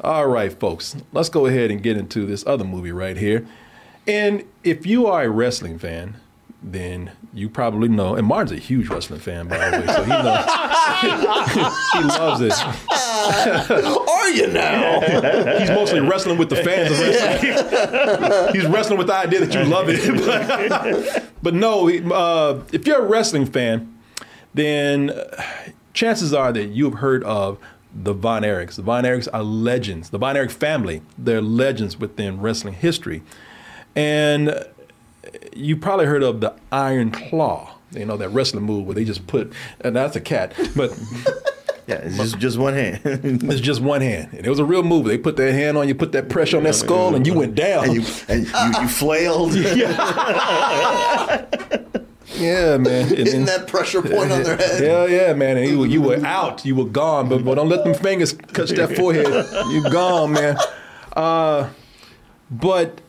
All right, folks, let's go ahead and get into this other movie right here. And if you are a wrestling fan, then you probably know. And Martin's a huge wrestling fan, by the way, so he knows. he loves it. Are you now? He's mostly wrestling with the fans of wrestling. He's wrestling with the idea that you love it. but, but no, uh, if you're a wrestling fan, then chances are that you've heard of the Von Erichs. The Von Erichs are legends. The Von Erich family, they're legends within wrestling history. And you probably heard of the Iron Claw. You know that wrestling move where they just put, uh, and that's a cat, but yeah, it's just just one hand. it's just one hand, and it was a real move. They put their hand on you, put that pressure on that skull, and you went down. And you, and you, you flailed. Yeah. Man. Hitting that pressure point on their head. Hell yeah, man. And you, were, you were out. You were gone. But, but don't let them fingers touch that forehead. You're gone, man. Uh, but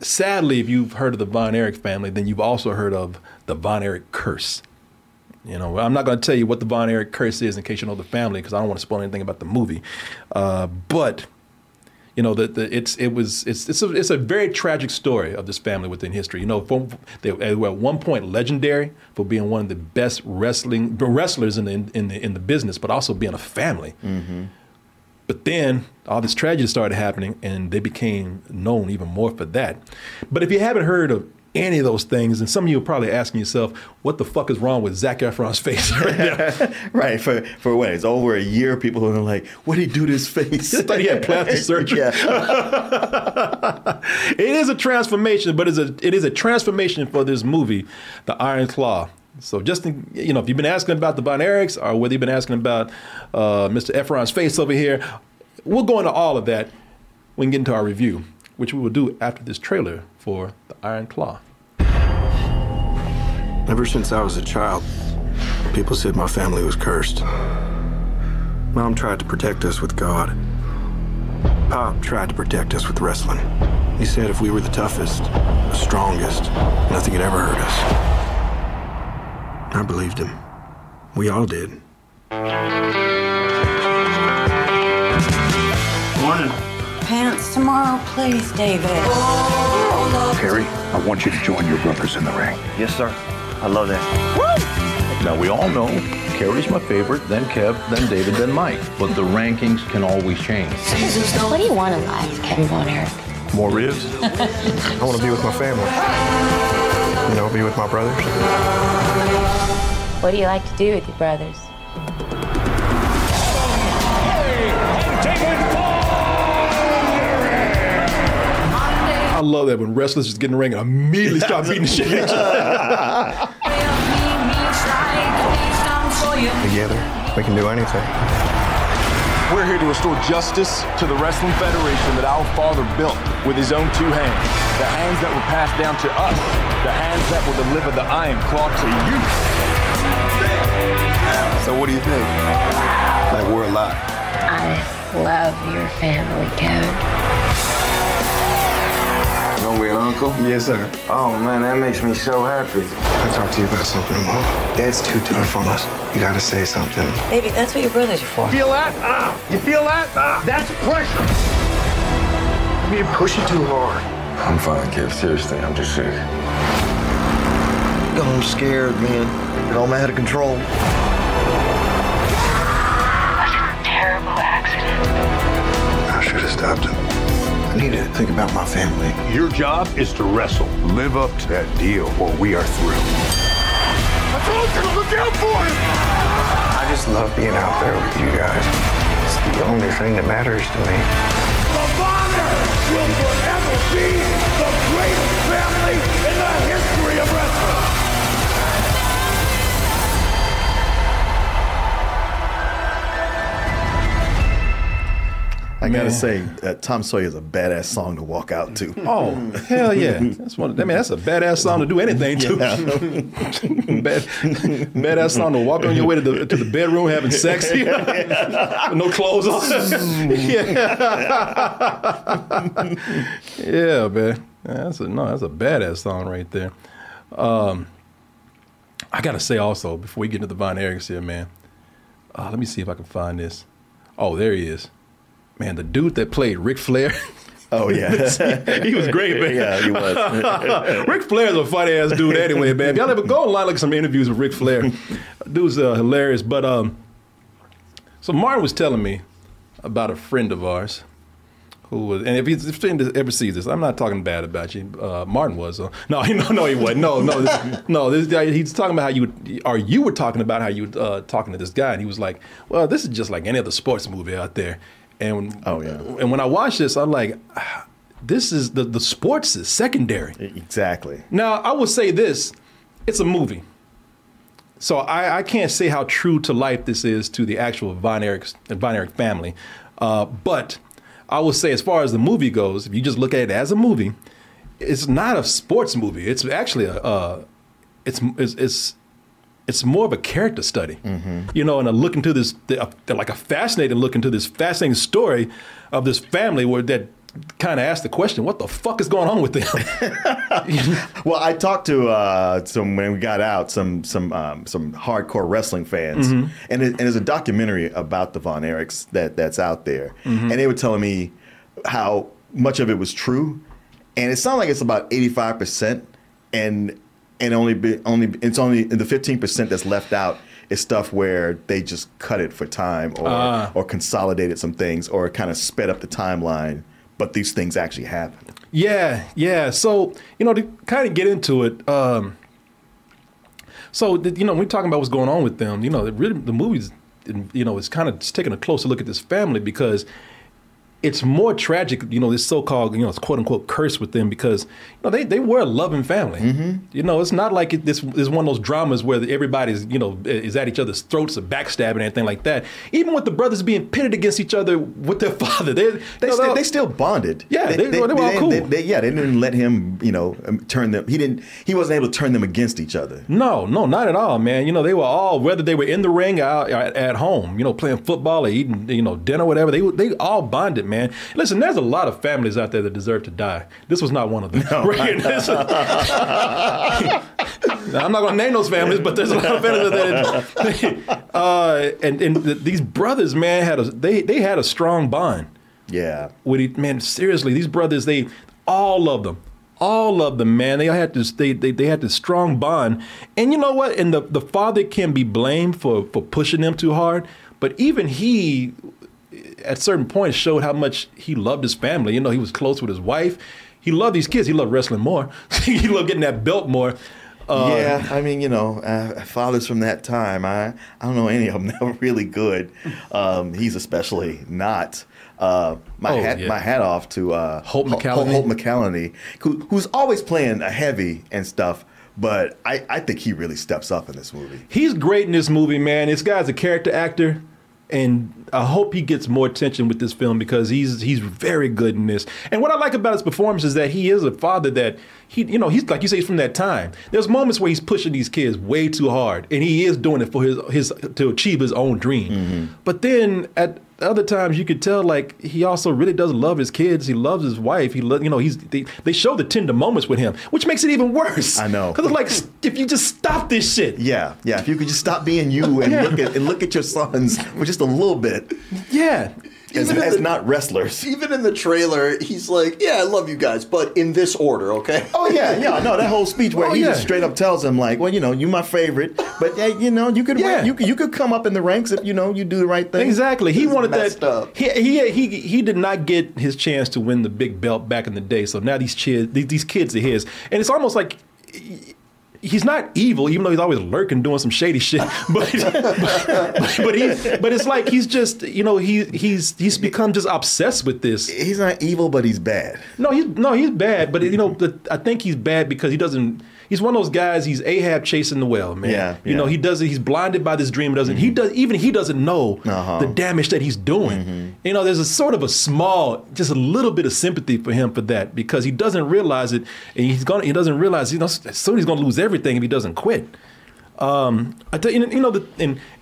sadly, if you've heard of the Von Erich family, then you've also heard of the Von Erich curse. You know, I'm not going to tell you what the Von Erich curse is in case you know the family, because I don't want to spoil anything about the movie. Uh, but you know, the, the, it's it was it's it's a, it's a very tragic story of this family within history. You know, from, they, they, were at one point legendary for being one of the best wrestling wrestlers in the in the in the business, but also being a family. Mm-hmm. But then all this tragedy started happening, and they became known even more for that. But if you haven't heard of any of those things, and some of you are probably asking yourself, "What the fuck is wrong with Zac Efron's face?" right, right. For for what? It's over a year. People are like, "What did he do to his face?" I thought he had plastic surgery. it is a transformation, but it's a it is a transformation for this movie, The Iron Claw. So just in, you know, if you've been asking about the Von Erichs, or whether you've been asking about uh, Mr. Efron's face over here, we'll go into all of that when we get into our review, which we will do after this trailer for Iron Claw. Ever since I was a child, people said my family was cursed. Mom tried to protect us with God. Pop tried to protect us with wrestling. He said if we were the toughest, the strongest, nothing could ever hurt us. I believed him. We all did. Morning. Pants tomorrow, please, David. Oh. Kerry, I want you to join your brothers in the ring. Yes, sir. I love that. Now, we all know Kerry's my favorite, then Kev, then David, then Mike. But the rankings can always change. What do you want in life, Kevin Von Erich? More ribs? I want to be with my family you know, be with my brothers. What do you like to do with your brothers? Love that when wrestlers just get in the ring and immediately start beating the shit out of you Together, we can do anything. We're here to restore justice to the Wrestling Federation that our father built with his own two hands. The hands that were passed down to us. The hands that will deliver the Iron Claw to you. So what do you think? Like we're alive. I love your family, Kevin. Don't we, Uncle? Yes, sir. Oh, man, that makes me so happy. I talk to you about something, Mom. Dad's too tough on us. You gotta say something. Baby, that's what your brothers are for. Feel that? Ah, you feel that? Ah, that's pressure. I mean, push it too hard. I'm fine, Kev. Seriously, I'm just sick. I'm scared, man. It all out of control. That's a terrible accident. I should have stopped him. I need to think about my family. Your job is to wrestle. Live up to that deal, or we are through. I told you to look out for him! I just love being out there with you guys. It's the only thing that matters to me. The Bonner will forever be the greatest family I gotta say, uh, Tom Sawyer is a badass song to walk out to. Oh hell yeah! That's one. I mean, that's a badass song to do anything to. Bad, badass song to walk on your way to the to the bedroom having sex, no clothes on. yeah, yeah, man. That's a no. That's a badass song right there. Um, I gotta say also before we get into the Von Erichs here, man. Uh, let me see if I can find this. Oh, there he is. Man, the dude that played Ric Flair. Oh yeah, he was great, man. yeah, he was. Ric Flair's a funny ass dude anyway, man. If y'all ever go online look at some interviews with Ric Flair, dude's uh, hilarious. But um, so Martin was telling me about a friend of ours who was, and if he's if friend ever sees this, I'm not talking bad about you. Uh, Martin was, uh, no, no, no, he wasn't. No, no, this, no. This guy, he's talking about how you, or you were talking about how you were uh, talking to this guy, and he was like, "Well, this is just like any other sports movie out there." And Oh, yeah. and when I watched this, I'm like, this is the the sports is secondary. exactly. Now, I will say this it's a movie. So I, I can't say how true to life this is to the actual Von Erich, Von Erich family. Uh, but I will say, as far as the movie goes, if you just look at it as a movie, it's not a sports movie. It's actually a, uh, it's, it's, it's, it's more of a character study, you know, and a look into this, the, like a fascinating look into this fascinating story of this family where that kind of asked the question, what the fuck is going on with them? Well, I talked to uh, some when we got out some some um, some hardcore wrestling fans, and, it, and there's a documentary about the Von Erichs that that's out there, and they were telling me how much of it was true, and it sounded like it's about 85 percent, and and only be, only it's only the 15 percent that's left out is stuff where they just cut it for time or Ah. or consolidated some things or kind of sped up the timeline, but these things actually happened. Yeah, yeah. So you know, to kind of get into it. Um, so the, you know, we're talking about what's going on with them, you know, really the movies, you know, it's kind of taking a closer look at this family because it's more tragic. You know, this so-called, you know, it's quote unquote curse with them because you know they, they were a loving family. You know, it's not like it, this is one of those dramas where everybody's you know is at each other's throats or backstabbing and anything like that. Even with the brothers being pitted against each other with their father, they They, you know, still, they still bonded. Yeah, they- they were all cool. they- they- yeah, they didn't let him, you know, um, turn them. He didn't. He wasn't able to turn them against each other. No, no, not at all, man. You know, they were all whether they were in the ring or at, at home, you know, playing football or eating, you know, dinner, whatever. They they all bonded, man. Listen, there's a lot of families out there that deserve to die. This was not one of them. Right? This- I'm not going to name those families, but there's a lot of families that. uh, and and th- these brothers, man, had a they they had a strong bond Yeah. with it, man. Seriously, these brothers, they all of them, all of them, man. They had this, they they, they had this strong bond, and you know what? And the the father can be blamed for for pushing them too hard, but even he, at certain points, showed how much he loved his family. You know, he was close with his wife. He loved these kids. He loved wrestling more. he loved getting that belt more. Uh, yeah, I mean, you know, uh, fathers from that time, I I don't know any of them that were really good. Um, he's especially not. Uh, my Oh, hat, yeah. my hat off to uh, Holt McCallany. Holt McCallany, who, who's always playing a heavy and stuff. But I, I think he really steps up in this movie. He's great in this movie, man. This guy's a character actor, and I hope he gets more attention with this film because he's he's very good in this. And what I like about his performance is that he is a father that he, you know, he's like you say, he's from that time. There's moments where he's pushing these kids way too hard, and he is doing it for his his to achieve his own dream. Mm-hmm. But then at other times you could tell like he also really does love his kids. He loves his wife. He lo- you know he's they, they show the tender moments with him, which makes it even worse. I know. because it's like if you just stop this shit. Yeah, yeah. If you could just stop being you and Yeah. look at and look at your sons for just a little bit, Yeah. As, Even in as the- not wrestlers. Even in the trailer, he's like, "Yeah, I love you guys, but in this order, okay?" Oh yeah, yeah. No, that whole speech where Oh, he yeah. just straight up tells him like, well, you know, you're my favorite, but yeah, you know, you could Yeah. you could you could come up in the ranks if you know you do the right thing. Exactly. He wanted that. up. He, he he he did not get his chance to win the big belt back in the day. So now these kids, these, these kids are his, and it's almost like. He's not evil, even though he's always lurking, doing some shady shit. But but, but he but it's like he's just you know he he's he's become just obsessed with this. He's not evil, but he's bad. No, he's no, he's bad. But you know, the, I think he's bad because he doesn't. He's one of those guys. He's Ahab chasing the well, man. Yeah, You know, he doesn't. He's blinded by this dream. Doesn't he? Does even he doesn't know Uh-huh. the damage that he's doing. You know, there's a sort of a small, just a little bit of sympathy for him for that because he doesn't realize it, and he's gonna. He doesn't realize. You know, soon he's gonna lose everything if he doesn't quit. Um, I tell you, you know, the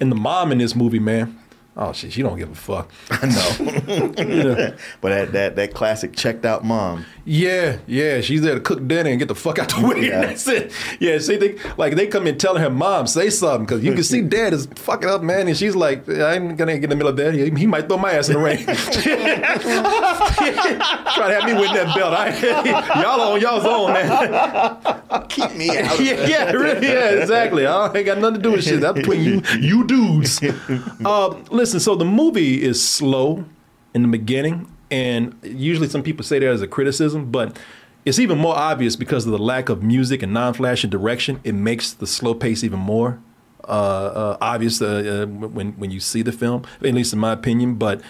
and the mom in this movie, man. Oh shit, she don't give a fuck. I know. But that, that that classic checked out mom. Yeah, yeah, she's there to cook dinner and get the fuck out the way. Yeah. That's it. Yeah, see, they like they come in telling her mom say something because you can see dad is fucking up, man, and she's like, I ain't gonna get in the middle of that. He, he might throw my ass in the ring. Try to have me win that belt. I, y'all on y'all's own, man. Keep me out. yeah, yeah, really, yeah, exactly. I ain't got nothing to do with shit. That's between you, you dudes. Uh, listen, so the movie is slow in the beginning, and usually some people say that as a criticism, but it's even more obvious because of the lack of music and non-flashing direction. It makes the slow pace even more uh, uh, obvious uh, uh, when when you see the film, at least in my opinion. But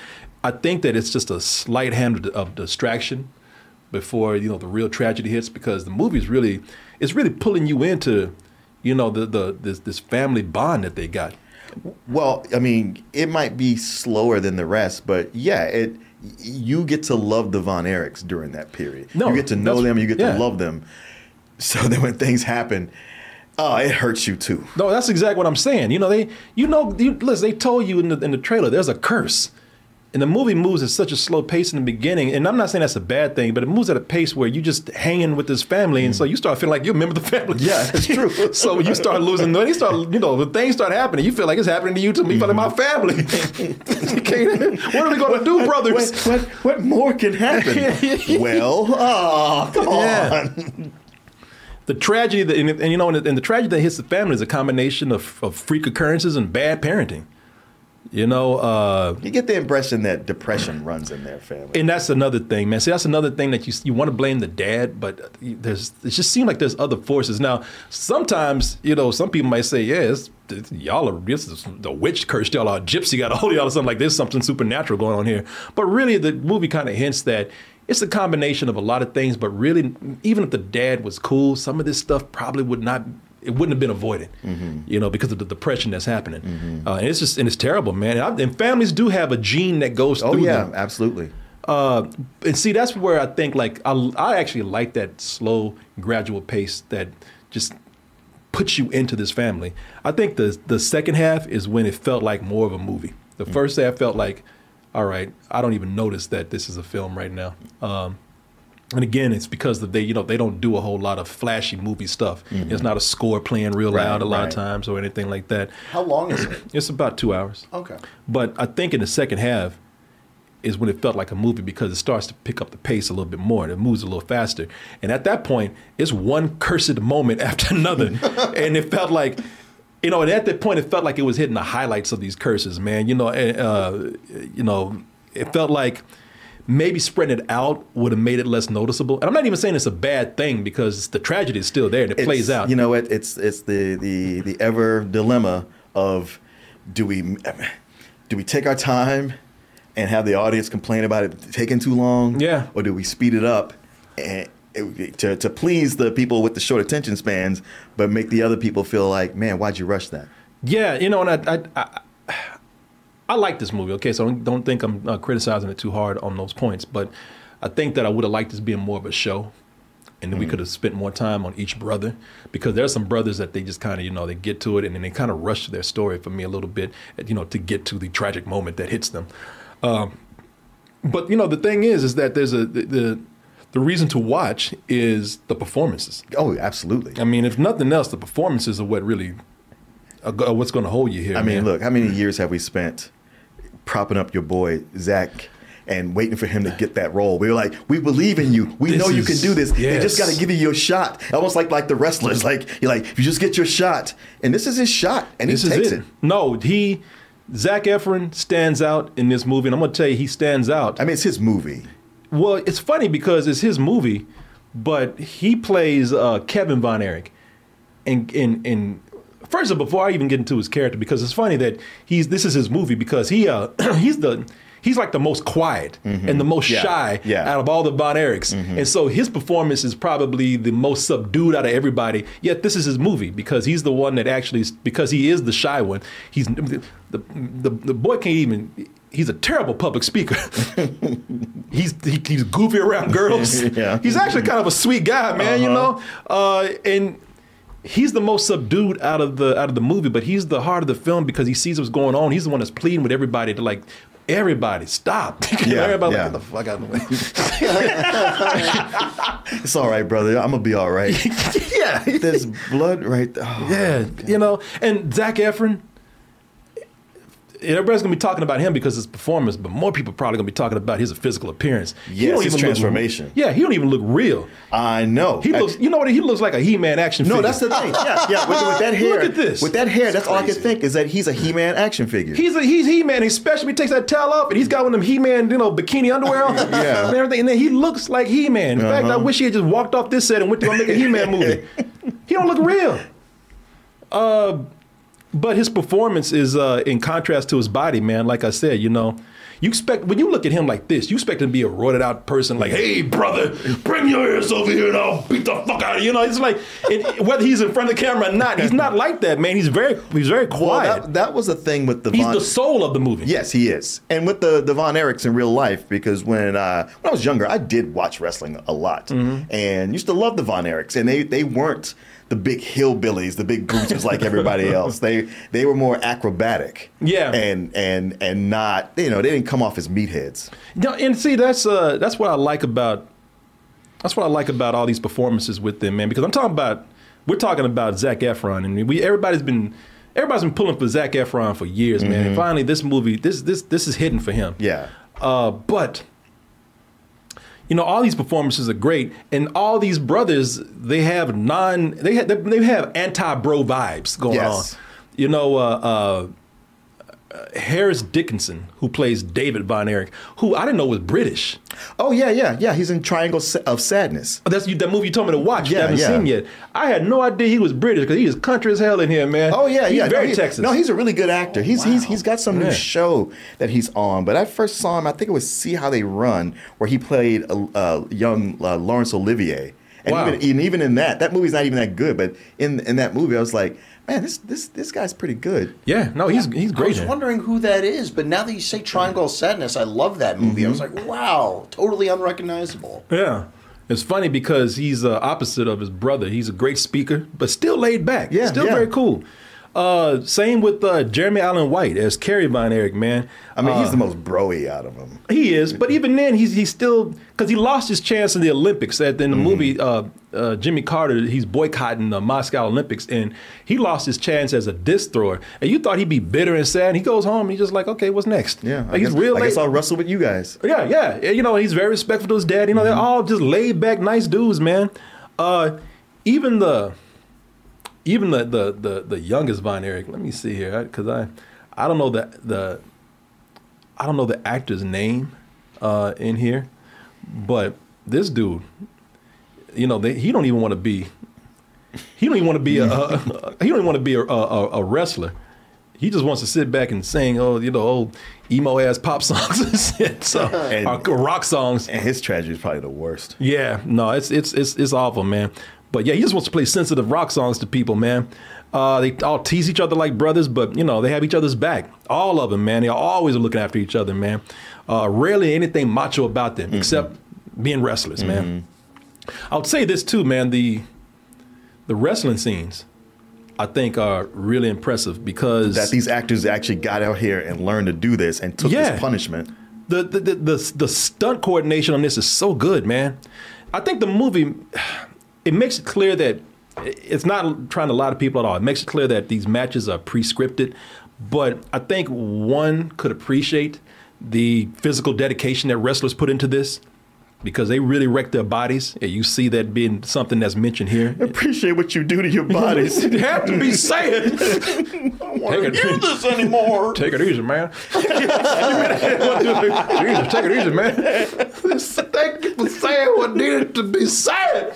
I think that it's just a sleight hand of, distraction before you know the real tragedy hits because the movie is really it's really pulling you into you know the the this, this family bond that they got. Well, I mean, it might be slower than the rest, but yeah, it you get to love the Von Erichs during that period. No, you get to know them, you get yeah. to love them. So then when things happen, oh, it hurts you too. No, that's exactly what I'm saying. You know, they, you know, you, listen, they told you in the, in the trailer there's a curse. And the movie moves at such a slow pace in the beginning, and I'm not saying that's a bad thing, but it moves at a pace where you just hanging with this family, and so you start feeling like you're a member of the family. Yeah, that's true. so you start losing, when you start, you know, the things start happening, you feel like it's happening to you. You feel like my family. What are we going to do, brothers? What, what, what more can happen? well, oh, come Yeah. on. the tragedy that, and, and you know, and the, and the tragedy that hits the family is a combination of, of freak occurrences and bad parenting. You know, uh, You get the impression that depression runs in their family. and that's another thing, man. See, that's another thing that you you want to blame the dad, but there's it just seems like there's other forces. Now, sometimes you know, some people might say, yeah, it's, it's, y'all are this is the witch cursed y'all, or gypsy got a hold of y'all, or something like there's something supernatural going on here. But really, the movie kind of hints that. It's a combination of a lot of things, but really, even if the dad was cool, some of this stuff probably would not, it wouldn't have been avoided, you know, because of the depression that's happening. Uh, and it's just, and it's terrible, man. And, I, and families do have a gene that goes oh through yeah, them. absolutely. Uh, and see, that's where I think like I, I actually like that slow, gradual pace that just puts you into this family. I think the the second half is when it felt like more of a movie. The first half felt like, all right, I don't even notice that this is a film right now. Um, and again, it's because of they you know they don't do a whole lot of flashy movie stuff. It's not a score playing real Right, loud a lot right. of times or anything like that. How long is it? It's about two hours. Okay. But I think in the second half is when it felt like a movie because it starts to pick up the pace a little bit more. and It moves a little faster. And at that point, it's one cursed moment after another. and it felt like, you know, and at that point, it felt like it was hitting the highlights of these curses, man. You know, eh, uh, you know, it felt like maybe spreading it out would have made it less noticeable. And I'm not even saying it's a bad thing because the tragedy is still there and it It's- plays out. You know what? It's it's the the the ever dilemma of do we do we take our time and have the audience complain about it taking too long? Yeah. Or do we speed it up and to to please the people with the short attention spans, but make the other people feel like, man, why'd you rush that? Yeah, you know, and I, I, I, I like this movie. Okay, so don't, think I'm uh, criticizing it too hard on those points, but I think that I would have liked this being more of a show, and then we could have spent more time on each brother because there are some brothers that they just kind of, you know, they get to it and then they kind of rush their story for me a little bit, you know, to get to the tragic moment that hits them. Um, but you know, the thing is, is that there's a the, the the reason to watch is the performances. Oh, absolutely. I mean, if nothing else, the performances are what really, are, what's going to hold you here. I mean, man. look, how many years have we spent propping up your boy Zac and waiting for him to get that role? We were like, we believe in you. We This know you can do this. They just got to give you your shot. Almost like like the wrestlers. Like you're like, if you just get your shot, and this is his shot, and he takes is it. it. No, he, Zac Efron stands out in this movie, and I'm going to tell you, he stands out. I mean, it's his movie. Well, it's funny because it's his movie, but he plays uh, Kevin Von Erich, and and and first of all, before I even get into his character, because it's funny that he's this is his movie because he uh he's the he's like the most quiet and the most Yeah, shy yeah. out of all the Von Erichs, and so his performance is probably the most subdued out of everybody. Yet this is his movie because he's the one that actually because he is the shy one. He's the the, the boy can't even. He's a terrible public speaker. he's he, he's goofy around girls. Yeah. He's actually kind of a sweet guy, man. You Uh-huh. know, uh, and he's the most subdued out of the out of the movie, but he's the heart of the film because he sees what's going on. He's the one that's pleading with everybody to like. Everybody, stop! Yeah, everybody, yeah. like, get the fuck out of the way. It's all right, brother. I'm gonna be all right. yeah, There's blood right there. Oh, yeah, you know. And Zac Efron, everybody's gonna be talking about him because of his performance, but more people probably gonna be talking about his physical appearance. He Yes, his even look- transformation. yeah, he don't even look real. I know. He looks, you know what? He looks like a He-Man action figure. No, figure. that's the thing. Yeah, yeah. With, with that hair, Look at this. With that hair, that's all I could think is that he's a He-Man action figure. He's a he's He Man, especially when he takes that towel off and he's got one of them He Man, you know, bikini underwear on. Yeah. And everything. And then he looks like He Man. In fact, I Uh-huh. wish he had just walked off this set and went to go make a He Man movie. he don't look real. Uh but his performance is uh, in contrast to his body, man. Like I said, you know, you expect when you look at him like this, you expect him to be a roided out person, like, "Hey, brother, bring your ass over here and I'll beat the fuck out of you." You know, it's like it, whether he's in front of the camera or not, he's not like that, man. He's very, he's very well, quiet. that, that was the thing with the he's Von- the soul of the movie. Yes, he is. And with the, the Von Erichs in real life, because when uh, when I was younger, I did watch wrestling a lot Mm-hmm. and used to love the Von Erichs. And they, they weren't the big hillbillies, the big boosters like everybody else. They they were more acrobatic. Yeah. And and and not, you know, they didn't come off as meatheads. No, and see, that's uh, that's what I like about that's what I like about all these performances with them, man. Because I'm talking about we're talking about Zac Efron, and we everybody's been everybody's been pulling for Zac Efron for years, man. And finally, this movie, this this this is hidden for him. Yeah. Uh, but you know, all these performances are great, and all these brothers they have non they have they have anti bro vibes going Yes. on. You know, uh, uh, uh, Harris Dickinson, who plays David Von Erich, who I didn't know was British. Oh yeah, yeah, yeah. He's in Triangle of Sadness. Oh, That's you, that movie you told me to watch. you Yeah, haven't yeah. seen yet. I had no idea he was British because he is country as hell in here, man. Oh yeah, he's yeah. very no, he- Texas. No, he's a really good actor. He's he's he's got some Yeah. new show that he's on. But I first saw him. I think it was See How They Run, where he played a, a young uh, Laurence Olivier. And Wow. even and even in that, that movie's not even that good. But in in that movie, I was like, man, this this this guy's pretty good. yeah, no, he's he's great. I great. was in wondering who that is, but now that you say Triangle of Sadness, I love that movie. I was Mm-hmm. like, wow, totally unrecognizable. Yeah. It's funny because he's uh, opposite of his brother. He's a great speaker, but still laid back. Yeah, still yeah. very cool. Uh, same with uh, Jeremy Allen White as Kerry Von Erich, man. I mean, he's Uh, the most broy out of them. He is, but even then, he's he's still because he lost his chance in the Olympics. That in the Mm-hmm. movie, uh, uh, Jimmy Carter, he's boycotting the Moscow Olympics, and he lost his chance as a disc thrower. And you thought he'd be bitter and sad. And he goes home, he's just like, okay, what's next? Yeah, like he's real. I guess I'll wrestle with you guys. yeah, yeah. And, You know, he's very respectful to his dad. You know, they're all just laid back, nice dudes, man. Uh, even the, even the the the, the youngest Von Erich. Let me see here, because I, I don't know the the, I don't know the actor's name, uh, in here, but this dude, you know, they, he don't even want to be. He don't even want to be a, a, a- he don't even want to be a, a, a wrestler. He just wants to sit back and sing, oh, you know, old emo ass pop songs and shit. So, And- or rock songs. And his tragedy is probably the worst. Yeah, no, it's it's it's it's awful, man. But yeah, he just wants to play sensitive rock songs to people, man. Uh, they all tease each other like brothers, but you know they have each other's back. All of them, man. They are always looking after each other, man. Uh, rarely anything macho about them, except being wrestlers, man. I would say this too, man. The the wrestling scenes, I think, are really impressive because That these actors actually got out here and learned to do this and took Yeah. this punishment. the the, the the the stunt coordination on this is so good, man. I think the movie it makes it clear that it's not trying to lie to people at all. It makes it clear that these matches are pre-scripted, but I think one could appreciate the physical dedication that wrestlers put into this because they really wreck their bodies. And you see that being something that's mentioned here. Appreciate what you do to your bodies. it have to be said. I don't hear this anymore. Take it easy, man. Jesus, take it easy, man. Thank you for saying what needed to be said.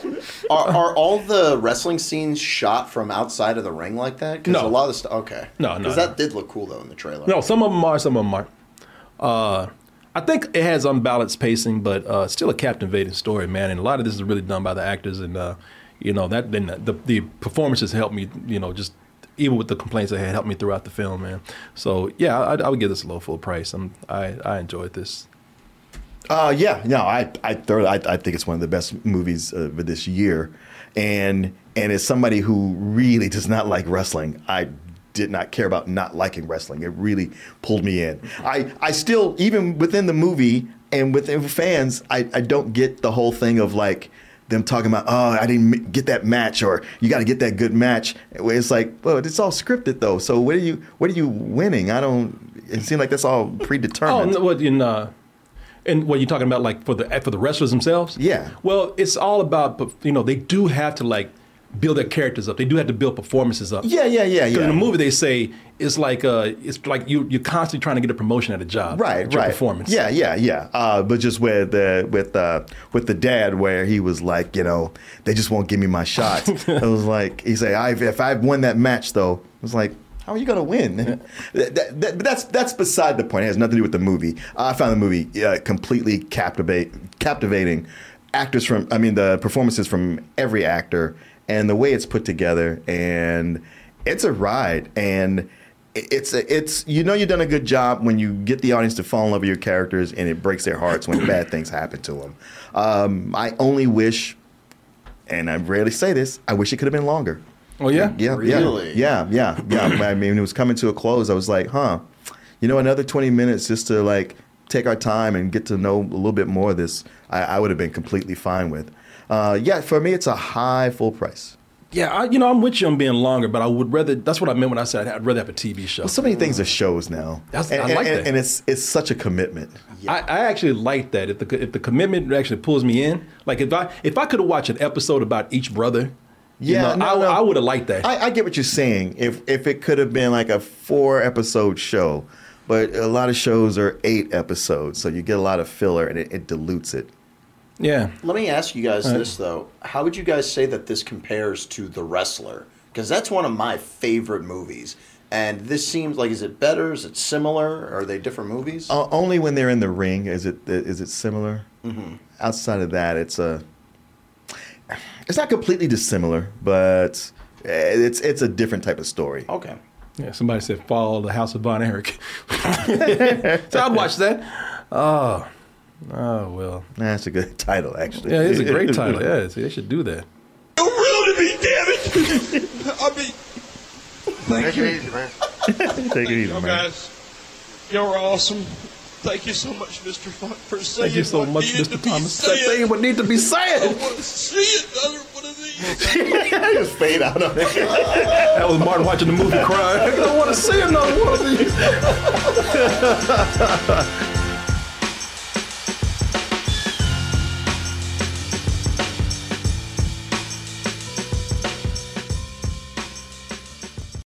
Are, are all the wrestling scenes shot from outside of the ring like that? Because No. a lot of the stuff. Okay. No, no, Because no. that did look cool though in the trailer. No, some of them are, some of them aren't. Uh, I think it has unbalanced pacing, but uh, still a captivating story, man. And a lot of this is really done by the actors, and uh, you know that then the the performances helped me, you know, just even with the complaints that had helped me throughout the film, man. So yeah, I, I would give this a low full price. I'm, I I enjoyed this. Uh, yeah, no, I I thoroughly, I, I think it's one of the best movies of this year, and and as somebody who really does not like wrestling, I did not care about not liking wrestling. It really pulled me in. I I still even within the movie and within fans, I I don't get the whole thing of like them talking about, oh, I didn't get that match, or you got to get that good match. It's like, well, it's all scripted though. So what are you, what are you winning? I don't. It seems like that's all Oh, predetermined. no, what in uh, and what you're talking about, like for the for the wrestlers themselves? Yeah. Well, it's all about you know they do have to like build their characters up. They do have to build performances up. Yeah, yeah, yeah, yeah. in the movie, they say it's like uh, it's like you you're constantly trying to get a promotion at a job. Right, right. Performance. Yeah, yeah, yeah. Uh, but just with the with uh, with the dad, where he was like, you know, they just won't give me my shot. it was like he said, I, if I won that match, though, it was like. How are you gonna win? that, that, that- but that's that's beside the point. It has nothing to do with the movie. I found the movie uh, completely captivate, captivating. Actors from, I mean, the performances from every actor, and the way it's put together, and it's a ride. And it's it's you know you've done a good job when you get the audience to fall in love with your characters and it breaks their hearts when bad things happen to them. Um, I only wish, and I rarely say this, I wish it could have been longer. Oh yeah. Yeah, Really? yeah, yeah, yeah, yeah. I mean, it was coming to a close. I was like, huh, you know, another twenty minutes just to like take our time and get to know a little bit more of this. I, I would have been completely fine with. Uh, yeah, for me, it's a high full price. Yeah, I, you know, I'm with you on being longer, but I would rather. That's what I meant when I said I'd rather have a TV show. Well, so many things are shows now, That's- and, I like and- that. and it's it's such a commitment. I, I actually like that. If the if the commitment actually pulls me in, like if I if I could have watched an episode about each brother, you Yeah, know, no, I, no. I would have liked that. I, I get what you're saying. If if it could have been like a four episode show, but a lot of shows are eight episodes, so you get a lot of filler and it, it dilutes it. Yeah. Let me ask you guys All right. this though: How would you guys say that this compares to The Wrestler? Because that's one of my favorite movies. And this seems like is it better? Is it similar? Are they different movies? Uh, only when they're in the ring is it is it similar. Mhm. Outside of that, it's a it's not completely dissimilar, but it's it's a different type of story. Okay. Yeah, somebody said follow the House of Von Erich. so I'd watch that. Oh, oh well. That's a good title, actually. Yeah, it's a great title. Yeah, it's- they should do that. You're real to me, damn it! I mean, thank Take you. it easy, man. Take it easy, Y'all man. guys, y'all are awesome. Thank you so much, Mr. Funk, for saying Thank you so what much, Mr. to be Thomas. said. Saying what need to be I said. want to see another one of these. Just fade out on it. That was Martin watching the movie crying. I don't want to see another one of these.